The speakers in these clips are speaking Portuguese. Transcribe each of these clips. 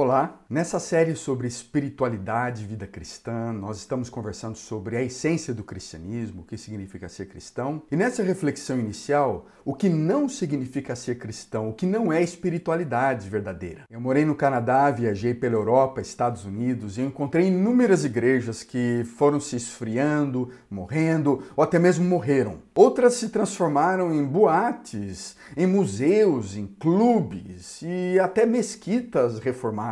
Olá! Nessa série sobre espiritualidade e vida cristã, nós estamos conversando sobre a essência do cristianismo, o que significa ser cristão. E nessa reflexão inicial, o que não significa ser cristão, o que não é espiritualidade verdadeira. Eu morei no Canadá, viajei pela Europa, Estados Unidos e encontrei inúmeras igrejas que foram se esfriando, morrendo ou até mesmo morreram. Outras se transformaram em boates, em museus, em clubes e até mesquitas reformadas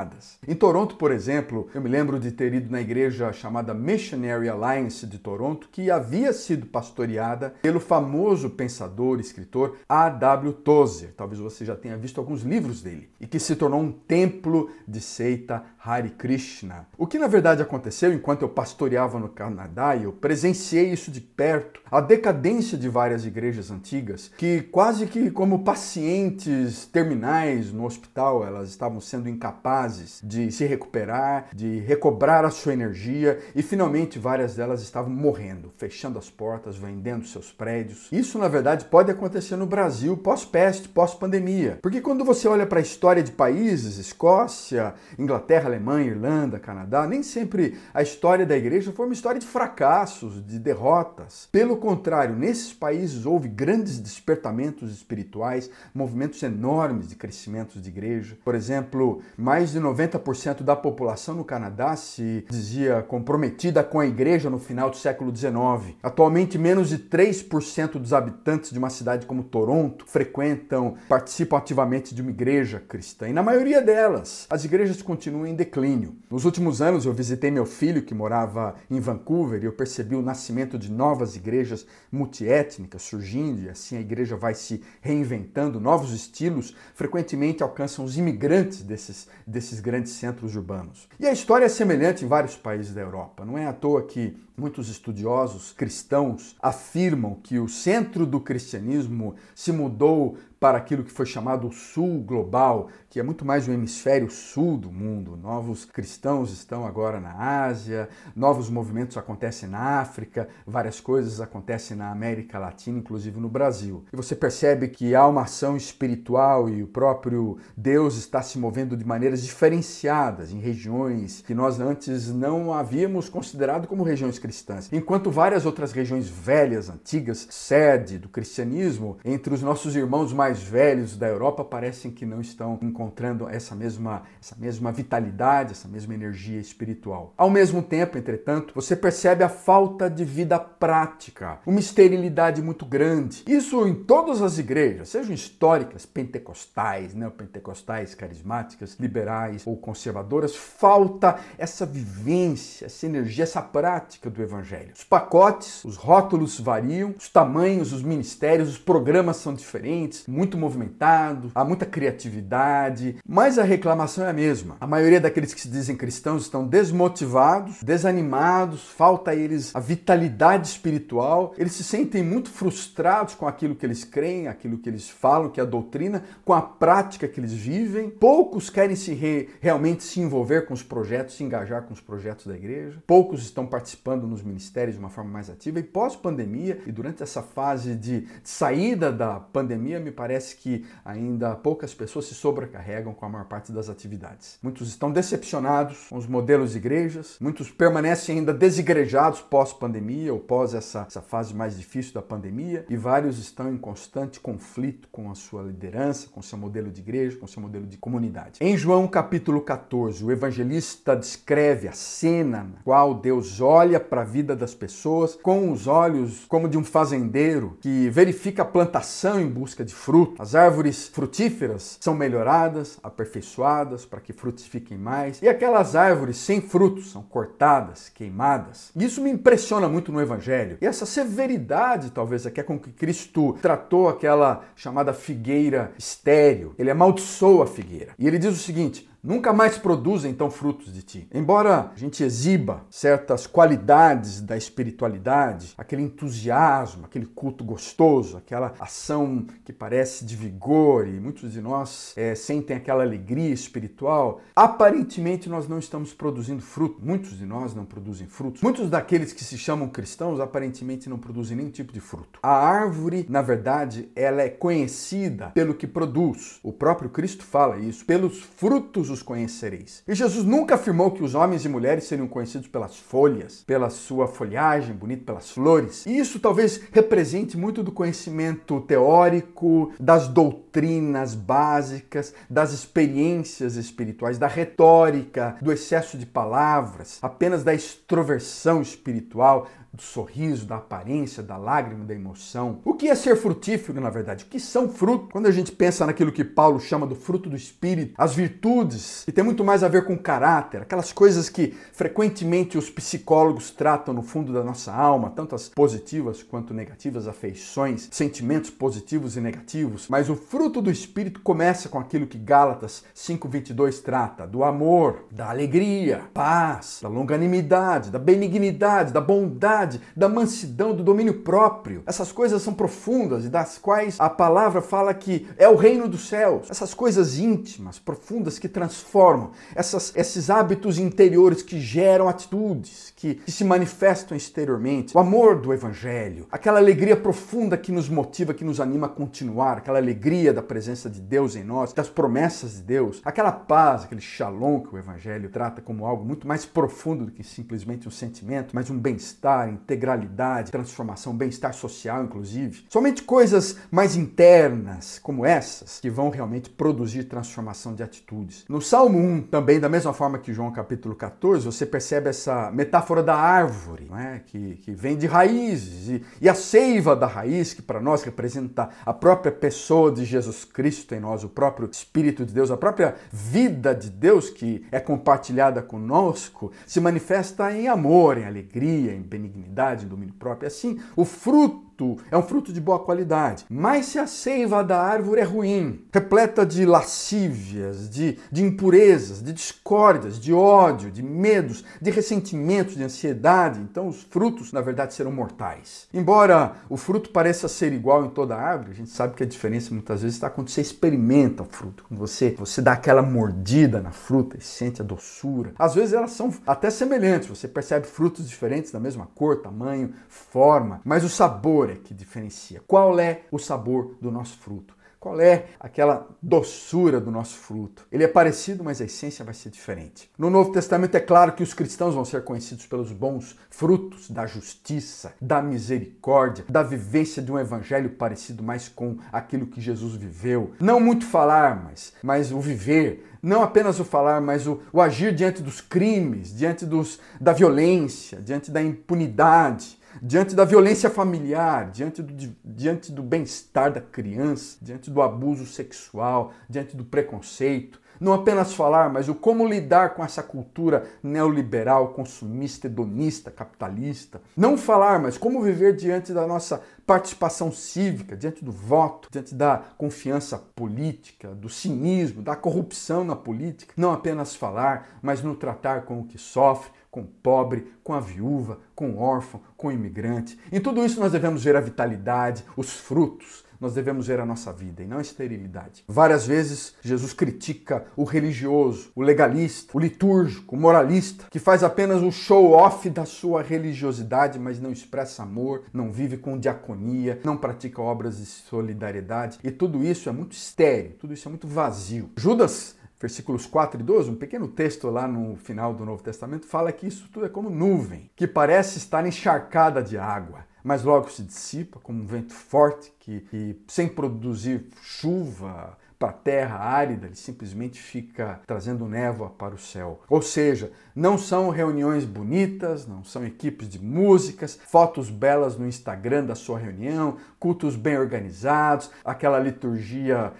em Toronto, por exemplo, eu me lembro de ter ido na igreja chamada Missionary Alliance de Toronto, que havia sido pastoreada pelo famoso pensador e escritor A.W. Tozer. Talvez você já tenha visto alguns livros dele. E que se tornou um templo de seita Hare Krishna. O que na verdade aconteceu enquanto eu pastoreava no Canadá eu presenciei isso de perto, a decadência de várias igrejas antigas, que quase que como pacientes terminais no hospital, elas estavam sendo incapazes de se recuperar, de recobrar a sua energia e finalmente várias delas estavam morrendo, fechando as portas, vendendo seus prédios. Isso na verdade pode acontecer no Brasil pós-peste, pós-pandemia. Porque quando você olha para a história de países, Escócia, Inglaterra, Alemanha, Irlanda, Canadá, nem sempre a história da igreja foi uma história de fracassos, de derrotas. Pelo contrário, nesses países houve grandes despertamentos espirituais, movimentos enormes de crescimento de igreja. Por exemplo, mais de 90% da população no Canadá se dizia comprometida com a igreja no final do século XIX. Atualmente, menos de 3% dos habitantes de uma cidade como Toronto frequentam, participam ativamente de uma igreja cristã. E na maioria delas, as igrejas continuam em declínio. Nos últimos anos eu visitei meu filho que morava em Vancouver e eu percebi o nascimento de novas igrejas multiétnicas surgindo e assim a igreja vai se reinventando, novos estilos frequentemente alcançam os imigrantes desses, desses grandes centros urbanos. E a história é semelhante em vários países da Europa. Não é à toa que muitos estudiosos cristãos afirmam que o centro do cristianismo se mudou para aquilo que foi chamado o sul global, que é muito mais o hemisfério sul do mundo. Novos cristãos estão agora na Ásia, novos movimentos acontecem na África, várias coisas acontecem na América Latina, inclusive no Brasil. E você percebe que há uma ação espiritual e o próprio Deus está se movendo de maneiras diferenciadas em regiões que nós antes não havíamos considerado como regiões cristãs. Enquanto várias outras regiões velhas, antigas, sede do cristianismo, entre os nossos irmãos mais mais velhos da Europa parecem que não estão encontrando essa mesma, essa mesma vitalidade, essa mesma energia espiritual. Ao mesmo tempo, entretanto, você percebe a falta de vida prática, uma esterilidade muito grande. Isso em todas as igrejas, sejam históricas, pentecostais, neopentecostais, carismáticas, liberais ou conservadoras, falta essa vivência, essa energia, essa prática do evangelho. Os pacotes, os rótulos variam, os tamanhos, os ministérios, os programas são diferentes, muito movimentado, há muita criatividade, mas a reclamação é a mesma. A maioria daqueles que se dizem cristãos estão desmotivados, desanimados, falta a eles a vitalidade espiritual, eles se sentem muito frustrados com aquilo que eles creem, aquilo que eles falam, que é a doutrina, com a prática que eles vivem. Poucos querem se re, realmente se envolver com os projetos, se engajar com os projetos da igreja. Poucos estão participando nos ministérios de uma forma mais ativa e pós-pandemia e durante essa fase de saída da pandemia, me parece parece que ainda poucas pessoas se sobrecarregam com a maior parte das atividades. Muitos estão decepcionados com os modelos de igrejas, muitos permanecem ainda desigrejados pós-pandemia ou pós essa, essa fase mais difícil da pandemia, e vários estão em constante conflito com a sua liderança, com seu modelo de igreja, com seu modelo de comunidade. Em João capítulo 14, o evangelista descreve a cena na qual Deus olha para a vida das pessoas com os olhos como de um fazendeiro que verifica a plantação em busca de frutos fruto. As árvores frutíferas são melhoradas, aperfeiçoadas para que frutifiquem mais, e aquelas árvores sem frutos são cortadas, queimadas. Isso me impressiona muito no Evangelho. E essa severidade, talvez, aqui é com que Cristo tratou aquela chamada figueira estéril. Ele amaldiçoa a figueira. E ele diz o seguinte: nunca mais produzem então frutos de ti. Embora a gente exiba certas qualidades da espiritualidade, aquele entusiasmo, aquele culto gostoso, aquela ação que parece de vigor e muitos de nós é, sentem aquela alegria espiritual, aparentemente nós não estamos produzindo fruto. Muitos de nós não produzem frutos. Muitos daqueles que se chamam cristãos aparentemente não produzem nenhum tipo de fruto. A árvore, na verdade, ela é conhecida pelo que produz. O próprio Cristo fala isso. Pelos frutos os conhecereis. E Jesus nunca afirmou que os homens e mulheres seriam conhecidos pelas folhas, pela sua folhagem bonita, pelas flores. E isso talvez represente muito do conhecimento teórico, das doutrinas básicas, das experiências espirituais, da retórica, do excesso de palavras, apenas da extroversão espiritual, do sorriso, da aparência, da lágrima, da emoção. O que é ser frutífero, na verdade? O que são frutos? Quando a gente pensa naquilo que Paulo chama do fruto do Espírito, as virtudes, que tem muito mais a ver com caráter, aquelas coisas que frequentemente os psicólogos tratam no fundo da nossa alma, tanto as positivas quanto negativas, afeições, sentimentos positivos e negativos. Mas o fruto do Espírito começa com aquilo que Gálatas 5,22 trata: do amor, da alegria, paz, da longanimidade, da benignidade, da bondade da mansidão, do domínio próprio. Essas coisas são profundas e das quais a palavra fala que é o reino dos céus. Essas coisas íntimas, profundas que transformam, essas, esses hábitos interiores que geram atitudes, que, que se manifestam exteriormente. O amor do evangelho, aquela alegria profunda que nos motiva, que nos anima a continuar, aquela alegria da presença de Deus em nós, das promessas de Deus, aquela paz, aquele shalom que o evangelho trata como algo muito mais profundo do que simplesmente um sentimento, mas um bem-estar, integralidade, transformação, bem-estar social, inclusive. Somente coisas mais internas, como essas, que vão realmente produzir transformação de atitudes. No Salmo 1, também, da mesma forma que João capítulo 14, você percebe essa metáfora da árvore, é? que, que vem de raízes, e, e a seiva da raiz, que para nós representa a própria pessoa de Jesus Cristo em nós, o próprio Espírito de Deus, a própria vida de Deus que é compartilhada conosco, se manifesta em amor, em alegria, em benignidade dignidade, domínio próprio. Assim, o fruto fruto é um fruto de boa qualidade. Mas se a seiva da árvore é ruim, repleta de lascívias, de, de impurezas, de discórdias, de ódio, de medos, de ressentimentos, de ansiedade, então os frutos, na verdade, serão mortais. Embora o fruto pareça ser igual em toda árvore, a gente sabe que a diferença muitas vezes está quando você experimenta o fruto, quando você, você dá aquela mordida na fruta e sente a doçura. Às vezes elas são até semelhantes, você percebe frutos diferentes da mesma cor, tamanho, forma, mas o sabor sabor é que diferencia. Qual é o sabor do nosso fruto? Qual é aquela doçura do nosso fruto? Ele é parecido, mas a essência vai ser diferente. No Novo Testamento é claro que os cristãos vão ser conhecidos pelos bons frutos da justiça, da misericórdia, da vivência de um evangelho parecido mais com aquilo que Jesus viveu. Não muito falar, mas, mas o viver. Não apenas o falar, mas o, o agir diante dos crimes, diante dos, da violência, diante da impunidade diante da violência familiar, diante do, diante do bem-estar da criança, diante do abuso sexual, diante do preconceito. Não apenas falar, mas o como lidar com essa cultura neoliberal, consumista, hedonista, capitalista. Não falar, mas como viver diante da nossa participação cívica, diante do voto, diante da confiança política, do cinismo, da corrupção na política. Não apenas falar, mas no tratar com o que sofre, com o pobre, com a viúva, com o órfão, com o imigrante. Em tudo isso nós devemos ver a vitalidade, os frutos, nós devemos ver a nossa vida e não a esterilidade. Várias vezes Jesus critica o religioso, o legalista, o litúrgico, o moralista, que faz apenas o show-off da sua religiosidade, mas não expressa amor, não vive com diaconia, não pratica obras de solidariedade. E tudo isso é muito estéril, tudo isso é muito vazio. Judas versículos 4 e 12, um pequeno texto lá no final do Novo Testamento, fala que isso tudo é como nuvem, que parece estar encharcada de água, mas logo se dissipa como um vento forte que, que sem produzir chuva, para a terra árida, ele simplesmente fica trazendo névoa para o céu. Ou seja, não são reuniões bonitas, não são equipes de músicas, fotos belas no Instagram da sua reunião, cultos bem organizados, aquela liturgia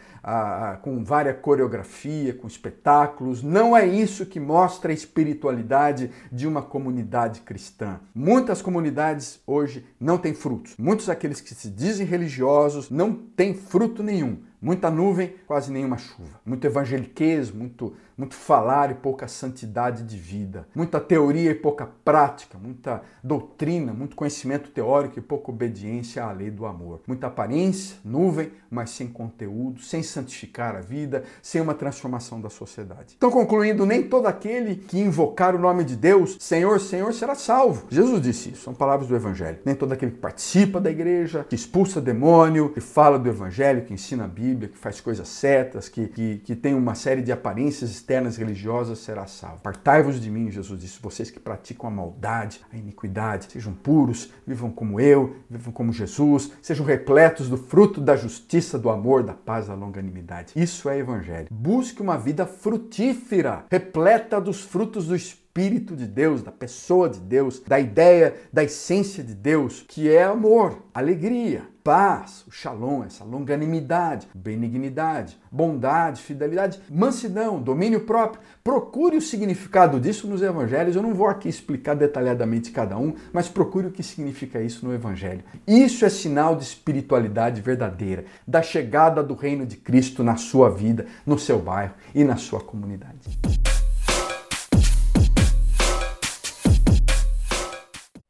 com várias coreografia, com espetáculos. Não é isso que mostra a espiritualidade de uma comunidade cristã. Muitas comunidades hoje não têm frutos. Muitos daqueles que se dizem religiosos não têm fruto nenhum. Muita nuvem, quase nenhuma chuva. Muito evangeliquez, muito, muito falar e pouca santidade de vida. Muita teoria e pouca prática. Muita doutrina, muito conhecimento teórico e pouca obediência à lei do amor. Muita aparência, nuvem, mas sem conteúdo, sem santificar a vida, sem uma transformação da sociedade. Então, concluindo, nem todo aquele que invocar o nome de Deus, Senhor, Senhor, será salvo. Jesus disse isso, são palavras do Evangelho. Nem todo aquele que participa da igreja, que expulsa demônio, que fala do Evangelho, que ensina a Bíblia, Bíblia, que faz coisas certas, que, que, que tem uma série de aparências externas religiosas, será salvo. Partai-vos de mim, Jesus disse, vocês que praticam a maldade, a iniquidade, sejam puros, vivam como eu, vivam como Jesus, sejam repletos do fruto da justiça, do amor, da paz, da longanimidade. Isso é evangelho. Busque uma vida frutífera, repleta dos frutos do Espírito Espírito de Deus, da pessoa de Deus, da ideia, da essência de Deus, que é amor, alegria, paz, o shalom, essa longanimidade, benignidade, bondade, fidelidade, mansidão, domínio próprio. Procure o significado disso nos evangelhos. Eu não vou aqui explicar detalhadamente cada um, mas procure o que significa isso no evangelho. Isso é sinal de espiritualidade verdadeira, da chegada do reino de Cristo na sua vida, no seu bairro e na sua comunidade.